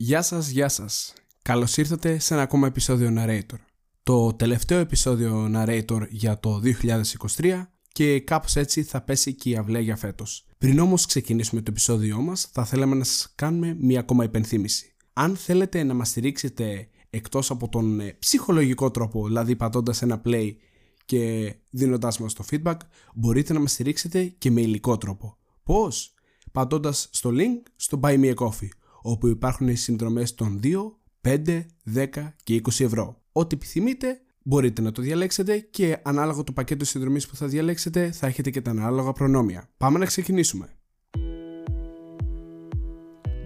Γεια σας, γεια σας. Καλώς ήρθατε σε ένα ακόμα επεισόδιο Narrator. Το τελευταίο επεισόδιο Narrator για το 2023 και κάπως έτσι θα πέσει και η αυλαία για φέτος. Πριν όμως ξεκινήσουμε το επεισόδιό μας, θα θέλαμε να σας κάνουμε μία ακόμα υπενθύμηση. Αν θέλετε να μας στηρίξετε εκτός από τον ε, ψυχολογικό τρόπο, δηλαδή πατώντας ένα play και δίνοντάς μας το feedback, μπορείτε να μας στηρίξετε και με υλικό τρόπο. Πώς; Πατώντας στο link στο Buy Me a Coffee, όπου υπάρχουν οι συνδρομές των 2, 5, 10 και 20 ευρώ. Ό,τι επιθυμείτε μπορείτε να το διαλέξετε και ανάλογα το πακέτο συνδρομής που θα διαλέξετε θα έχετε και τα ανάλογα προνόμια. Πάμε να ξεκινήσουμε.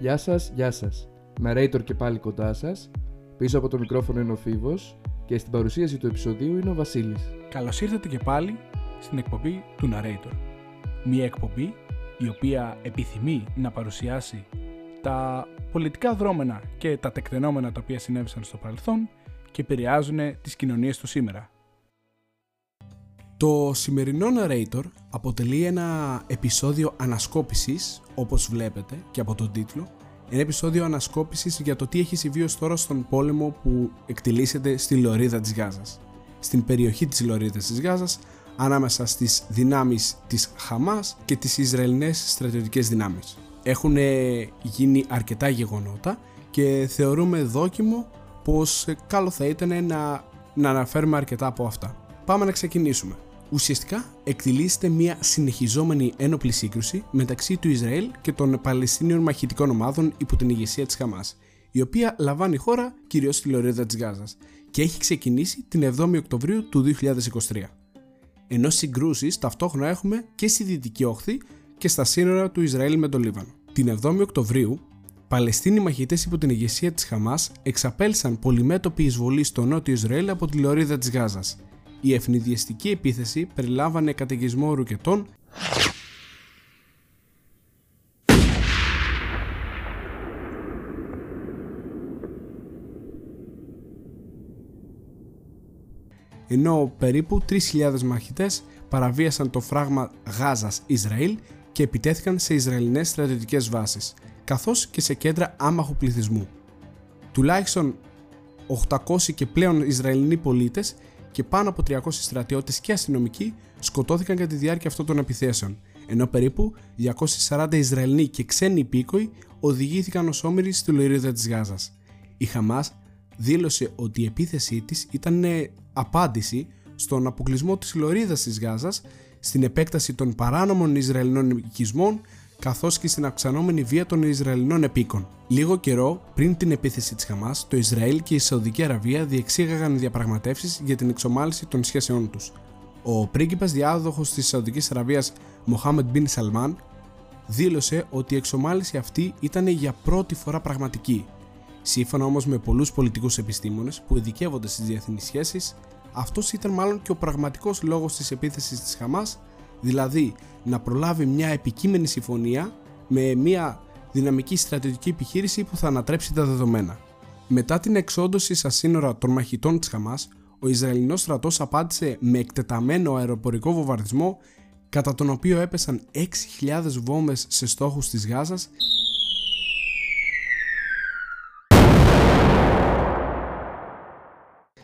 Γεια σας, γεια σας. Με Ρέιτορ και πάλι κοντά σας. Πίσω από το μικρόφωνο είναι ο Φίβος και στην παρουσίαση του επεισοδίου είναι ο Βασίλης. Καλώς ήρθατε και πάλι στην εκπομπή του Narrator. Μια εκπομπή η οποία επιθυμεί να παρουσιάσει τα πολιτικά δρόμενα και τα τεκτενόμενα τα οποία συνέβησαν στο παρελθόν και επηρεάζουν τις κοινωνίες του σήμερα. Το σημερινό narrator αποτελεί ένα επεισόδιο ανασκόπησης, όπως βλέπετε και από τον τίτλο, ένα επεισόδιο ανασκόπησης για το τι έχει συμβεί ως τώρα στον πόλεμο που εκτελήσεται στη Λωρίδα της Γάζας. Στην περιοχή της Λωρίδας της Γάζας, ανάμεσα στις δυνάμεις της Χαμάς και τις Ισραηλινές στρατιωτικές δυνάμεις. Έχουν γίνει αρκετά γεγονότα και θεωρούμε δόκιμο πως καλό θα ήταν να, να αναφέρουμε αρκετά από αυτά. Πάμε να ξεκινήσουμε. Ουσιαστικά εκτελήσεται μια συνεχιζόμενη ένοπλη σύγκρουση μεταξύ του Ισραήλ και των Παλαιστίνιων μαχητικών ομάδων υπό την ηγεσία της Χαμάς, η οποία λαμβάνει χώρα κυρίως στη Λωρίδα της Γάζας και έχει ξεκινήσει την 7η Οκτωβρίου του 2023. Ενώ συγκρούσεις ταυτόχρονα έχουμε και στη Δυτική Όχθη και στα σύνορα του Ισραήλ με το Λίβανο. Την 7η Οκτωβρίου, Παλαιστίνοι μαχητές υπό την ηγεσία της Χαμάς εξαπέλσαν πολυμέτωπη εισβολή στο νότιο Ισραήλ από τη λωρίδα της Γάζας. Η ευνηδιαστική επίθεση περιλάμβανε καταιγισμό ρουκετών ενώ περίπου 3.000 μαχητές παραβίασαν το φράγμα Γάζας Ισραήλ και επιτέθηκαν σε Ισραηλινές στρατιωτικές βάσεις, καθώς και σε κέντρα άμαχου πληθυσμού. Τουλάχιστον 800 και πλέον Ισραηλινοί πολίτες και πάνω από 300 στρατιώτες και αστυνομικοί σκοτώθηκαν κατά τη διάρκεια αυτών των επιθέσεων, ενώ περίπου 240 Ισραηλινοί και ξένοι υπήκοοι οδηγήθηκαν ως όμοιροι στη λωρίδα της Γάζας. Η Χαμάς δήλωσε ότι η επίθεσή της ήταν απάντηση στον αποκλεισμό της λωρίδας της Γάζας, στην επέκταση των παράνομων Ισραηλινών οικισμών καθώς και στην αυξανόμενη βία των Ισραηλινών επίκων. Λίγο καιρό πριν την επίθεση της Χαμάς, το Ισραήλ και η Σαουδική Αραβία διεξήγαγαν διαπραγματεύσεις για την εξομάλυση των σχέσεών τους. Ο πρίγκιπας διάδοχος της Σαουδικής Αραβίας, Μοχάμεντ Μπιν Σαλμάν, δήλωσε ότι η εξομάλυση αυτή ήταν για πρώτη φορά πραγματική. Σύμφωνα όμως με πολλούς πολιτικούς επιστήμονες που ειδικεύονται στις διεθνείς σχέσεις, αυτός ήταν μάλλον και ο πραγματικός λόγος της επίθεσης της Χαμάς δηλαδή να προλάβει μια επικείμενη συμφωνία με μια δυναμική στρατιωτική επιχείρηση που θα ανατρέψει τα δεδομένα. Μετά την εξόντωση στα σύνορα των μαχητών της Χαμάς, ο Ισραηλινός στρατός απάντησε με εκτεταμένο αεροπορικό βομβαρδισμό κατά τον οποίο έπεσαν 6.000 βόμβες σε στόχους της Γάζας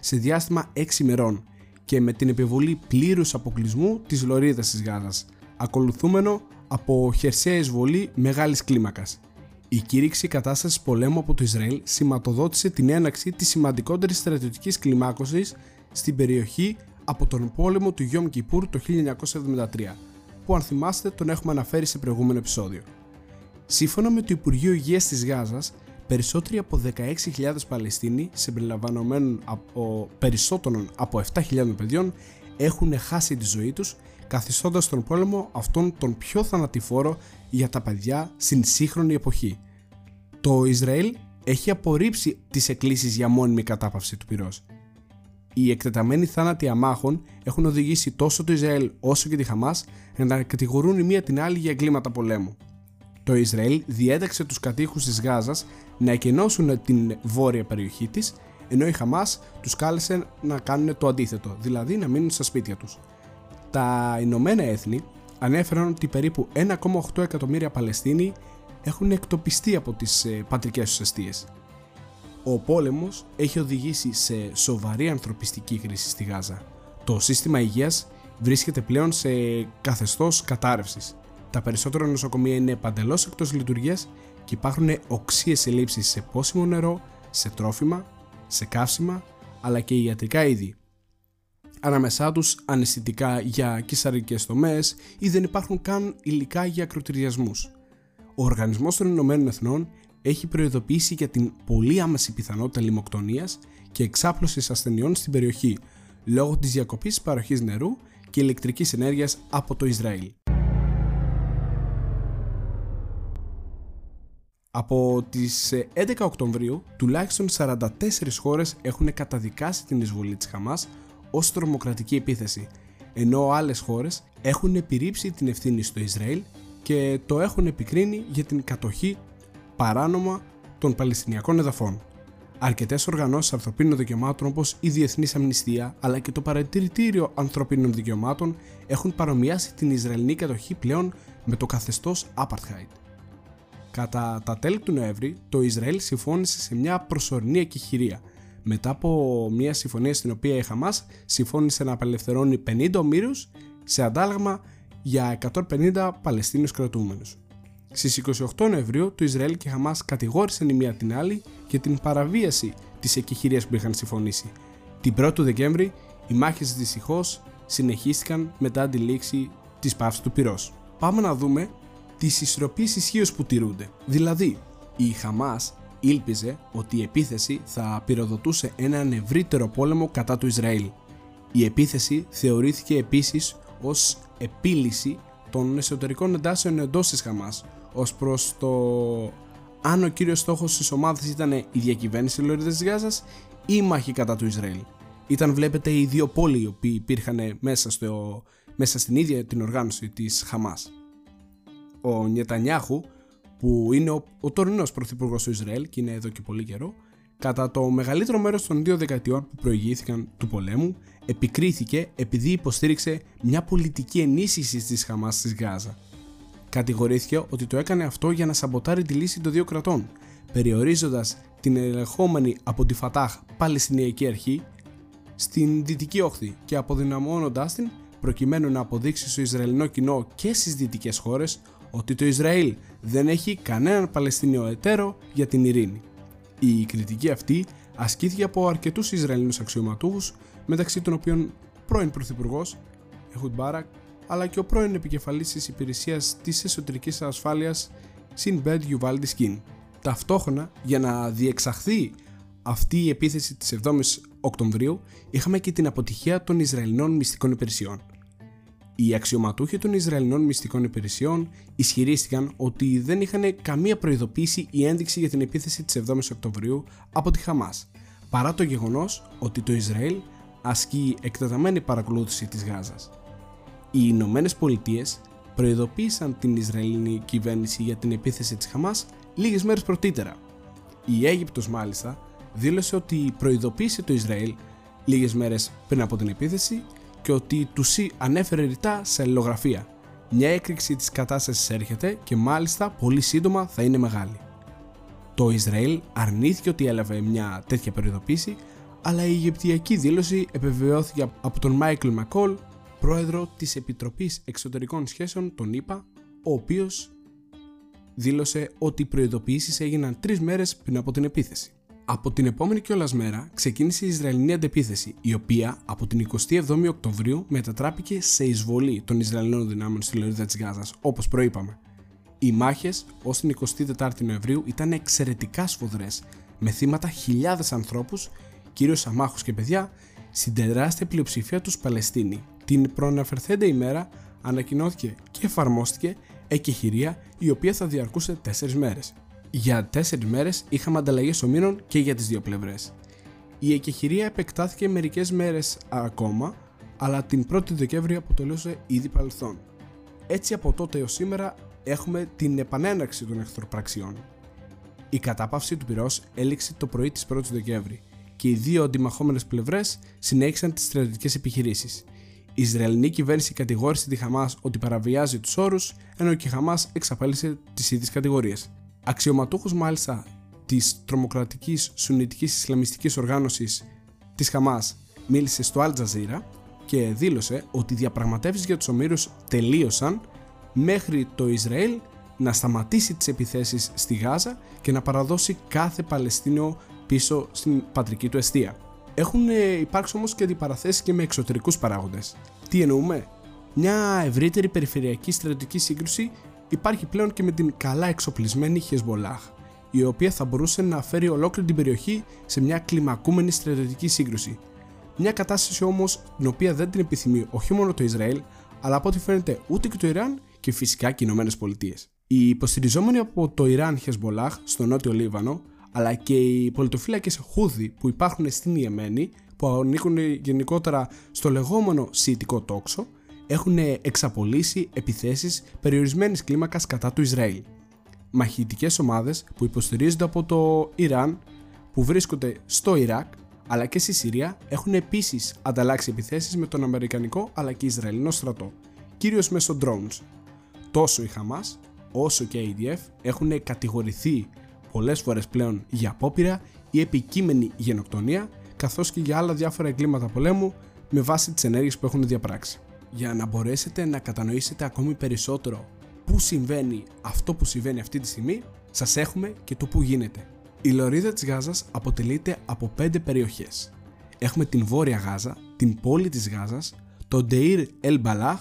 σε διάστημα 6 ημερών και με την επιβολή πλήρους αποκλεισμού της λωρίδας της Γάζας, ακολουθούμενο από χερσαία εισβολή μεγάλης κλίμακας. Η κήρυξη κατάστασης πολέμου από το Ισραήλ σηματοδότησε την έναξη της σημαντικότερης στρατιωτικής κλιμάκωσης στην περιοχή από τον πόλεμο του Γιόμ Κιπούρ το 1973, που αν θυμάστε τον έχουμε αναφέρει σε προηγούμενο επεισόδιο. Σύμφωνα με το Υπουργείο Υγείας της Γάζας, περισσότεροι από 16.000 Παλαιστίνοι, συμπεριλαμβανομένων από περισσότερων από 7.000 παιδιών, έχουν χάσει τη ζωή τους, καθιστώντας τον πόλεμο αυτόν τον πιο θανατηφόρο για τα παιδιά στην σύγχρονη εποχή. Το Ισραήλ έχει απορρίψει τις εκκλήσεις για μόνιμη κατάπαυση του πυρός. Οι εκτεταμένοι θάνατοι αμάχων έχουν οδηγήσει τόσο το Ισραήλ όσο και τη Χαμάς να κατηγορούν η μία την άλλη για εγκλήματα πολέμου το Ισραήλ διέταξε τους κατοίκους της Γάζας να εκενώσουν την βόρεια περιοχή της, ενώ η Χαμάς τους κάλεσε να κάνουν το αντίθετο, δηλαδή να μείνουν στα σπίτια τους. Τα Ηνωμένα Έθνη ανέφεραν ότι περίπου 1,8 εκατομμύρια Παλαιστίνοι έχουν εκτοπιστεί από τις ε, πατρικές τους αιστείες. Ο πόλεμος έχει οδηγήσει σε σοβαρή ανθρωπιστική κρίση στη Γάζα. Το σύστημα υγείας βρίσκεται πλέον σε καθεστώς κατάρρευσης. Τα περισσότερα νοσοκομεία είναι παντελώς εκτός λειτουργίας και υπάρχουν οξύες ελλείψεις σε πόσιμο νερό, σε τρόφιμα, σε καύσιμα αλλά και ιατρικά είδη. Ανάμεσά τους αναισθητικά για κυσαρικές τομές ή δεν υπάρχουν καν υλικά για ακροτηριασμούς. Ο Οργανισμός των Ηνωμένων Εθνών έχει προειδοποιήσει για την πολύ άμεση πιθανότητα λιμοκτονίας και εξάπλωσης ασθενειών στην περιοχή λόγω της διακοπής παροχής νερού και ηλεκτρικής ενέργειας από το Ισραήλ. Από τις 11 ε, Οκτωβρίου, τουλάχιστον 44 χώρες έχουν καταδικάσει την εισβολή της Χαμάς ως τρομοκρατική επίθεση, ενώ άλλες χώρες έχουν επιρρύψει την ευθύνη στο Ισραήλ και το έχουν επικρίνει για την κατοχή παράνομα των Παλαιστινιακών εδαφών. Αρκετές οργανώσεις ανθρωπίνων δικαιωμάτων όπως η Διεθνής Αμνηστία αλλά και το Παρατηρητήριο Ανθρωπίνων Δικαιωμάτων έχουν παρομοιάσει την Ισραηλινή κατοχή πλέον με το καθεστώς Apartheid. Κατά τα τέλη του Νοέμβρη, το Ισραήλ συμφώνησε σε μια προσωρινή εκεχηρία μετά από μια συμφωνία στην οποία η Χαμάς συμφώνησε να απελευθερώνει 50 ομήρους σε αντάλλαγμα για 150 Παλαιστίνιους κρατούμενους. Στις 28 Νοεμβρίου το Ισραήλ και η Χαμάς κατηγόρησαν η μία την άλλη για την παραβίαση της εκεχηρίας που είχαν συμφωνήσει. Την 1η Δεκέμβρη οι μάχες δυστυχώς συνεχίστηκαν μετά τη λήξη της παύσης του πυρός. Πάμε να δούμε τις ισορροπίες ισχύως που τηρούνται. Δηλαδή, η Χαμάς ήλπιζε ότι η επίθεση θα πυροδοτούσε έναν ευρύτερο πόλεμο κατά του Ισραήλ. Η επίθεση θεωρήθηκε επίσης ως επίλυση των εσωτερικών εντάσεων εντός της Χαμάς ως προς το αν ο κύριος στόχος της ομάδας ήταν η διακυβέρνηση Λωρίδας της Γάζας ή η μάχη κατά του Ισραήλ. Ήταν βλέπετε οι δύο πόλοι οι οποίοι υπήρχαν μέσα, στο, μέσα στην ίδια την οργάνωση της Χαμάς. Ο Νιετανιάχου που είναι ο, ο τωρινός πρωθυπουργός του Ισραήλ και είναι εδώ και πολύ καιρό, κατά το μεγαλύτερο μέρος των δύο δεκαετιών που προηγήθηκαν του πολέμου, επικρίθηκε επειδή υποστήριξε μια πολιτική ενίσχυση της Χαμάς στη Γάζα. Κατηγορήθηκε ότι το έκανε αυτό για να σαμποτάρει τη λύση των δύο κρατών, περιορίζοντας την ελεγχόμενη από τη Φατάχ Παλαιστινιακή Αρχή στην δυτική όχθη και αποδυναμώνοντά την προκειμένου να αποδείξει στο Ισραηλινό κοινό και στις δυτικές χώρες ότι το Ισραήλ δεν έχει κανέναν Παλαιστίνιο εταίρο για την ειρήνη. Η κριτική αυτή ασκήθηκε από αρκετούς Ισραηλινούς αξιωματούχους, μεταξύ των οποίων πρώην Πρωθυπουργός Έχουτ Μπάρακ, αλλά και ο πρώην επικεφαλής της υπηρεσίας της εσωτερικής ασφάλειας Σινμπέντ Γιουβάλντι Σκιν. Ταυτόχρονα, για να διεξαχθεί αυτή η επίθεση της 7η Οκτωβρίου, είχαμε και την αποτυχία των Ισραηλινών μυστικών υπηρεσιών. Οι αξιωματούχοι των Ισραηλινών μυστικών υπηρεσιών ισχυρίστηκαν ότι δεν είχαν καμία προειδοποίηση ή ένδειξη για την επίθεση της 7η Οκτωβρίου από τη Χαμάς, παρά το γεγονός ότι το Ισραήλ ασκεί εκτεταμένη παρακολούθηση της Γάζας. Οι Ηνωμένες Πολιτείες προειδοποίησαν την Ισραηλινή κυβέρνηση για την επίθεση της Χαμάς λίγες μέρες πρωτήτερα. Η Αίγυπτος μάλιστα δήλωσε ότι προειδοποίησε το Ισραήλ λίγες μέρες πριν από την επίθεση και ότι του ΣΥ ανέφερε ρητά σε αλληλογραφία. Μια έκρηξη της κατάστασης έρχεται και μάλιστα πολύ σύντομα θα είναι μεγάλη. Το Ισραήλ αρνήθηκε ότι έλαβε μια τέτοια περιοδοποίηση, αλλά η Αιγυπτιακή δήλωση επιβεβαιώθηκε από τον Μάικλ Μακόλ, πρόεδρο της Επιτροπής Εξωτερικών Σχέσεων των ΗΠΑ, ο οποίος δήλωσε ότι οι προειδοποιήσεις έγιναν τρεις μέρες πριν από την επίθεση. Από την επόμενη κιόλας μέρα ξεκίνησε η Ισραηλινή αντεπίθεση, η οποία από την 27η Οκτωβρίου μετατράπηκε σε εισβολή των Ισραηλινών δυνάμεων στη λωρίδα της Γάζας, όπως προείπαμε. Οι μάχες ως την 24η Νοεμβρίου ήταν εξαιρετικά σφοδρές, με θύματα χιλιάδες ανθρώπους, κυρίως αμάχους και παιδιά, στην τεράστια πλειοψηφία τους Παλαιστίνη. Την προαναφερθέντε ημέρα ανακοινώθηκε και εφαρμόστηκε εκεχηρία η οποία θα διαρκούσε 4 μέρες. Για 4 μέρες είχαμε ανταλλαγέ ομήρων και για τις δύο πλευρές. Η εκεχηρία επεκτάθηκε μερικές μέρες ακόμα, αλλά την 1η Δεκέμβρη αποτελούσε ήδη παρελθόν. Έτσι από τότε έως σήμερα έχουμε την επανέναρξη των εχθροπραξιών. Η κατάπαυση του πυρός έληξε το πρωί της 1ης Δεκέμβρη και οι δύο αντιμαχόμενες πλευρές συνέχισαν τις στρατιωτικές επιχειρήσεις. Η Ισραηλινή κυβέρνηση κατηγόρησε τη Χαμάς ότι παραβιάζει τους όρους, ενώ και η Χαμάς εξαπέλυσε τις ίδιες κατηγορίες. Αξιωματούχος μάλιστα της τρομοκρατικής σουνιτικής ισλαμιστικής οργάνωσης της Χαμάς μίλησε στο Al Jazeera και δήλωσε ότι οι διαπραγματεύσεις για τους ομήρους τελείωσαν μέχρι το Ισραήλ να σταματήσει τις επιθέσεις στη Γάζα και να παραδώσει κάθε Παλαιστίνιο πίσω στην πατρική του αιστεία. Έχουν ε, υπάρξει όμως και αντιπαραθέσεις και με εξωτερικούς παράγοντες. Τι εννοούμε; Μια ευρύτερη περιφερειακή στρατιωτική σύγκρουση υπάρχει πλέον και με την καλά εξοπλισμένη Χεσμολάχ, η οποία θα μπορούσε να φέρει ολόκληρη την περιοχή σε μια κλιμακούμενη στρατιωτική σύγκρουση. Μια κατάσταση όμως την οποία δεν την επιθυμεί όχι μόνο το Ισραήλ, αλλά από ό,τι φαίνεται ούτε και το Ιράν και φυσικά και οι Ηνωμένες Πολιτείες. Οι υποστηριζόμενοι από το Ιράν Χεσμολάχ στο νότιο Λίβανο, αλλά και οι πολιτοφύλακες Χούδη που υπάρχουν στην Ιεμένη, που ανήκουν γενικότερα στο λεγόμενο Σιητικό τόξο, έχουν εξαπολύσει επιθέσεις περιορισμένης κλίμακας κατά του Ισραήλ. Μαχητικές ομάδες που υποστηρίζονται από το Ιράν, που βρίσκονται στο Ιράκ, αλλά και στη Συρία, έχουν επίσης ανταλλάξει επιθέσεις με τον Αμερικανικό αλλά και Ισραηλινό στρατό, κυρίως μέσω drones. Τόσο η Χαμάς, όσο και η ADF έχουν κατηγορηθεί πολλές φορές πλέον για απόπειρα ή επικείμενη γενοκτονία, καθώς και για άλλα διάφορα εγκλήματα πολέμου με βάση τις ενέργειες που έχουν διαπράξει για να μπορέσετε να κατανοήσετε ακόμη περισσότερο πού συμβαίνει αυτό που συμβαίνει αυτή τη στιγμή, σας έχουμε και το που γίνεται. Η λωρίδα της Γάζας αποτελείται από 5 περιοχές. Έχουμε την Βόρεια Γάζα, την πόλη της Γάζας, το Ντεΐρ El Balach,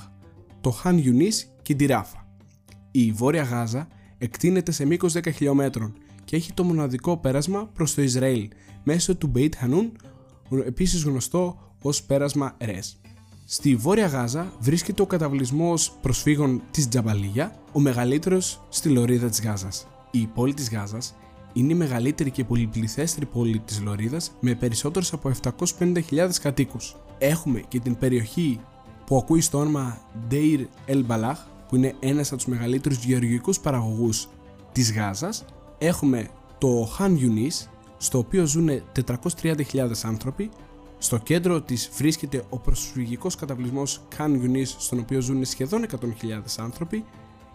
το Χαν Ιουνίς και την Ράφα. Η Βόρεια Γάζα εκτείνεται σε μήκος 10 χιλιόμετρων και έχει το μοναδικό πέρασμα προς το Ισραήλ μέσω του Μπεϊτ Χανούν, επίσης γνωστό ως πέρασμα Ρες. Στη Βόρεια Γάζα βρίσκεται ο καταβλισμός προσφύγων της Τζαμπαλίγια, ο μεγαλύτερος στη λωρίδα της Γάζας. Η πόλη της Γάζας είναι η μεγαλύτερη και πολυπληθέστερη πόλη της λωρίδας με περισσότερους από 750.000 κατοίκους. Έχουμε και την περιοχή που ακούει στο όνομα Deir El Balach που είναι ένας από τους μεγαλύτερους γεωργικούς παραγωγούς της Γάζας. Έχουμε το Han Yunis στο οποίο ζουν 430.000 άνθρωποι στο κέντρο της βρίσκεται ο προσφυγικός καταβλισμός Khan Yunis στον οποίο ζουν σχεδόν 100.000 άνθρωποι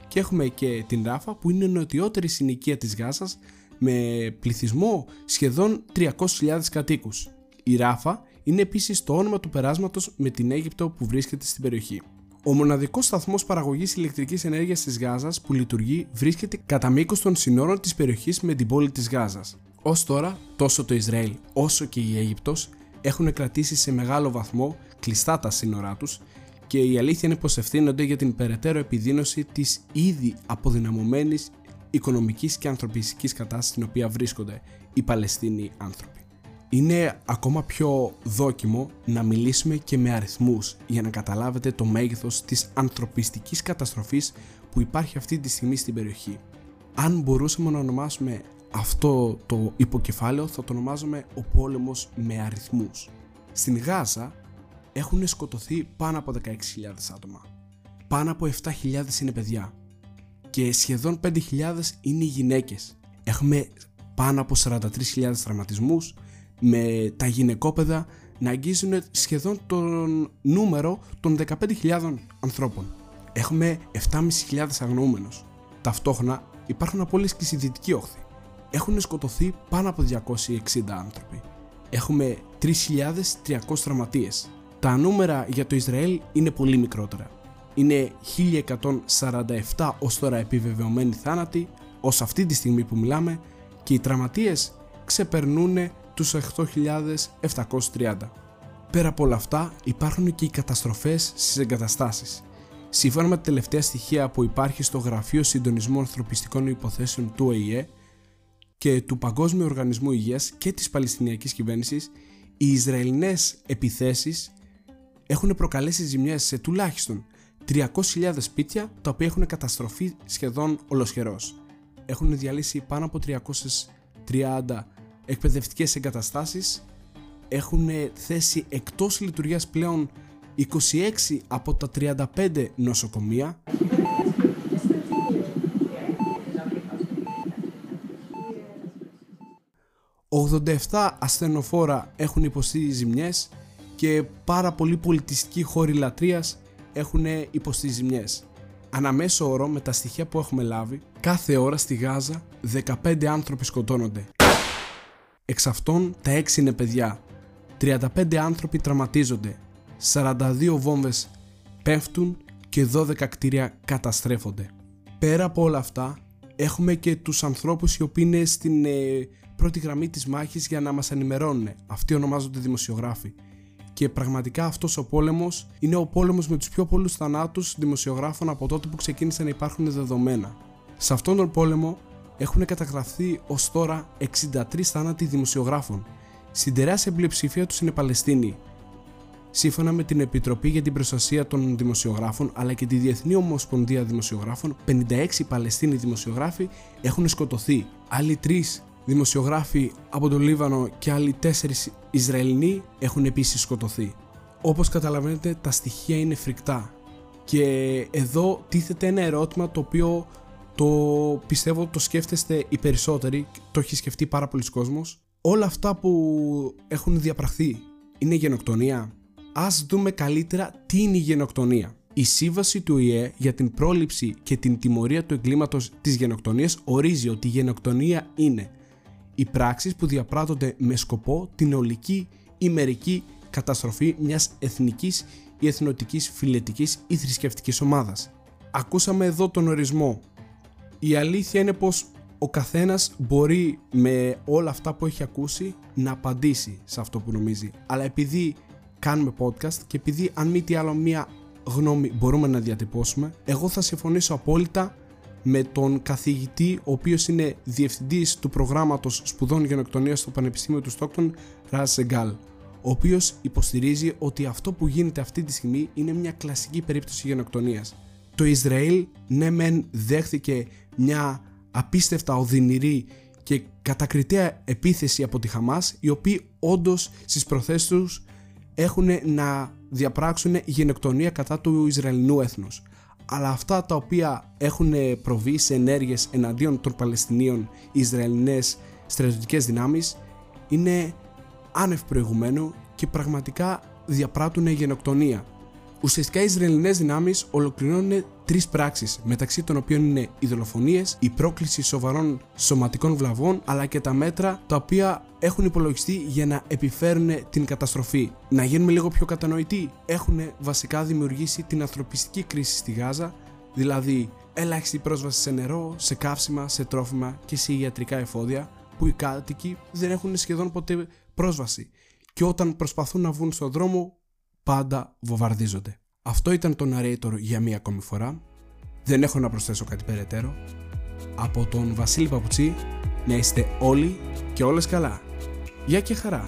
και έχουμε και την Ράφα που είναι η νοτιότερη συνοικία της Γάζας με πληθυσμό σχεδόν 300.000 κατοίκους. Η Ράφα είναι επίσης το όνομα του περάσματος με την Αίγυπτο που βρίσκεται στην περιοχή. Ο μοναδικός σταθμός παραγωγής ηλεκτρικής ενέργειας της Γάζας που λειτουργεί βρίσκεται κατά μήκος των συνόρων της περιοχής με την πόλη της Γάζας. Ω τώρα, τόσο το Ισραήλ όσο και η Αίγυπτος έχουν κρατήσει σε μεγάλο βαθμό κλειστά τα σύνορά τους και η αλήθεια είναι πως ευθύνονται για την περαιτέρω επιδείνωση της ήδη αποδυναμωμένης οικονομικής και ανθρωπιστικής κατάστασης στην οποία βρίσκονται οι Παλαιστίνοι άνθρωποι. Είναι ακόμα πιο δόκιμο να μιλήσουμε και με αριθμούς για να καταλάβετε το μέγεθος της ανθρωπιστικής καταστροφής που υπάρχει αυτή τη στιγμή στην περιοχή. Αν μπορούσαμε να ονομάσουμε αυτό το υποκεφάλαιο θα το ονομάζουμε ο πόλεμος με αριθμούς. Στην Γάζα έχουν σκοτωθεί πάνω από 16.000 άτομα. Πάνω από 7.000 είναι παιδιά και σχεδόν 5.000 είναι οι γυναίκες. Έχουμε πάνω από 43.000 τραυματισμούς με τα γυναικόπαιδα να αγγίζουν σχεδόν τον νούμερο των 15.000 ανθρώπων. Έχουμε 7.500 αγνοούμενους. Ταυτόχρονα υπάρχουν απόλυες και στη δυτική όχθη έχουν σκοτωθεί πάνω από 260 άνθρωποι. Έχουμε 3.300 τραυματίες. Τα νούμερα για το Ισραήλ είναι πολύ μικρότερα. Είναι 1.147 ως τώρα επιβεβαιωμένοι θάνατοι, ως αυτή τη στιγμή που μιλάμε, και οι τραυματίες ξεπερνούν τους 8.730. Πέρα από όλα αυτά υπάρχουν και οι καταστροφές στις εγκαταστάσεις. Σύμφωνα με τα τελευταία στοιχεία που υπάρχει στο Γραφείο Συντονισμού Ανθρωπιστικών Υποθέσεων του ΟΗΕ, και του Παγκόσμιου Οργανισμού Υγείας και της Παλαιστινιακής Κυβέρνησης, οι Ισραηλινές επιθέσεις έχουν προκαλέσει ζημιές σε τουλάχιστον 300.000 σπίτια τα οποία έχουν καταστροφεί σχεδόν ολοσχερός. Έχουν διαλύσει πάνω από 330 εκπαιδευτικές εγκαταστάσεις, έχουν θέσει εκτός λειτουργίας πλέον 26 από τα 35 νοσοκομεία 87 ασθενοφόρα έχουν υποστεί ζημιές και πάρα πολλοί πολιτιστικοί χώροι λατρείας έχουν υποστεί ζημιές. Αναμέσω όρο με τα στοιχεία που έχουμε λάβει, κάθε ώρα στη Γάζα 15 άνθρωποι σκοτώνονται. Εξ αυτών τα 6 είναι παιδιά. 35 άνθρωποι τραυματίζονται. 42 βόμβες πέφτουν και 12 κτίρια καταστρέφονται. Πέρα από όλα αυτά, έχουμε και τους ανθρώπους οι οποίοι είναι στην ε, πρώτη γραμμή της μάχης για να μας ενημερώνουν. Αυτοί ονομάζονται δημοσιογράφοι. Και πραγματικά αυτός ο πόλεμος είναι ο πόλεμος με τους πιο πολλούς θανάτους δημοσιογράφων από τότε που ξεκίνησαν να υπάρχουν δεδομένα. Σε αυτόν τον πόλεμο έχουν καταγραφεί ως τώρα 63 θάνατοι δημοσιογράφων. Στην τεράστια πλειοψηφία τους είναι Παλαιστίνοι. Σύμφωνα με την Επιτροπή για την Προστασία των Δημοσιογράφων αλλά και τη Διεθνή Ομοσπονδία Δημοσιογράφων, 56 Παλαιστίνοι δημοσιογράφοι έχουν σκοτωθεί. Άλλοι 3 δημοσιογράφοι από το Λίβανο και άλλοι 4 Ισραηλινοί έχουν επίσης σκοτωθεί. Όπως καταλαβαίνετε τα στοιχεία είναι φρικτά και εδώ τίθεται ένα ερώτημα το οποίο το πιστεύω το σκέφτεστε οι περισσότεροι, το έχει σκεφτεί πάρα πολλοί κόσμος. Όλα αυτά που έχουν διαπραχθεί είναι γενοκτονία; Ας δούμε καλύτερα τι είναι η γενοκτονία. Η σύμβαση του ΙΕ για την πρόληψη και την τιμωρία του εγκλήματος της γενοκτονίας ορίζει ότι η γενοκτονία είναι οι πράξεις που διαπράττονται με σκοπό την ολική ή μερική καταστροφή μιας εθνικής ή εθνοτικής φιλετικής ή θρησκευτικής ομάδας. Ακούσαμε εδώ τον ορισμό η αλήθεια είναι πως ο καθένας μπορεί με όλα αυτά που έχει ακούσει να απαντήσει σε αυτό που νομίζει. Αλλά επειδή κάνουμε podcast και επειδή αν μη τι άλλο μία γνώμη μπορούμε να διατυπώσουμε, εγώ θα συμφωνήσω απόλυτα με τον καθηγητή ο οποίος είναι διευθυντής του προγράμματος σπουδών γενοκτονίας στο Πανεπιστήμιο του Στόκτον, Ραζ Σεγκάλ ο οποίος υποστηρίζει ότι αυτό που γίνεται αυτή τη στιγμή είναι μια κλασική περίπτωση γενοκτονίας. Το Ισραήλ ναι μεν δέχθηκε μια απίστευτα οδυνηρή και κατακριτέα επίθεση από τη Χαμάς οι οποίοι όντως στις προθέσεις τους έχουν να διαπράξουν γενοκτονία κατά του Ισραηλινού έθνους. Αλλά αυτά τα οποία έχουν προβεί σε ενέργειες εναντίον των Παλαιστινίων οι Ισραηλινές στρατιωτικές δυνάμεις είναι άνευ προηγουμένου και πραγματικά διαπράττουν γενοκτονία. Ουσιαστικά οι Ισραηλινές δυνάμεις ολοκληρώνουν τρεις πράξεις, μεταξύ των οποίων είναι οι δολοφονίες, η πρόκληση σοβαρών σωματικών βλαβών, αλλά και τα μέτρα τα οποία έχουν υπολογιστεί για να επιφέρουν την καταστροφή. Να γίνουμε λίγο πιο κατανοητοί, έχουν βασικά δημιουργήσει την ανθρωπιστική κρίση στη Γάζα, δηλαδή ελάχιστη πρόσβαση σε νερό, σε καύσιμα, σε τρόφιμα και σε ιατρικά εφόδια, που οι κάτοικοι δεν έχουν σχεδόν ποτέ πρόσβαση. Και όταν προσπαθούν να βγουν στον δρόμο, πάντα βομβαρδίζονται. Αυτό ήταν το narrator για μία ακόμη φορά. Δεν έχω να προσθέσω κάτι περαιτέρω. Από τον Βασίλη Παπουτσί να είστε όλοι και όλες καλά. Γεια και χαρά!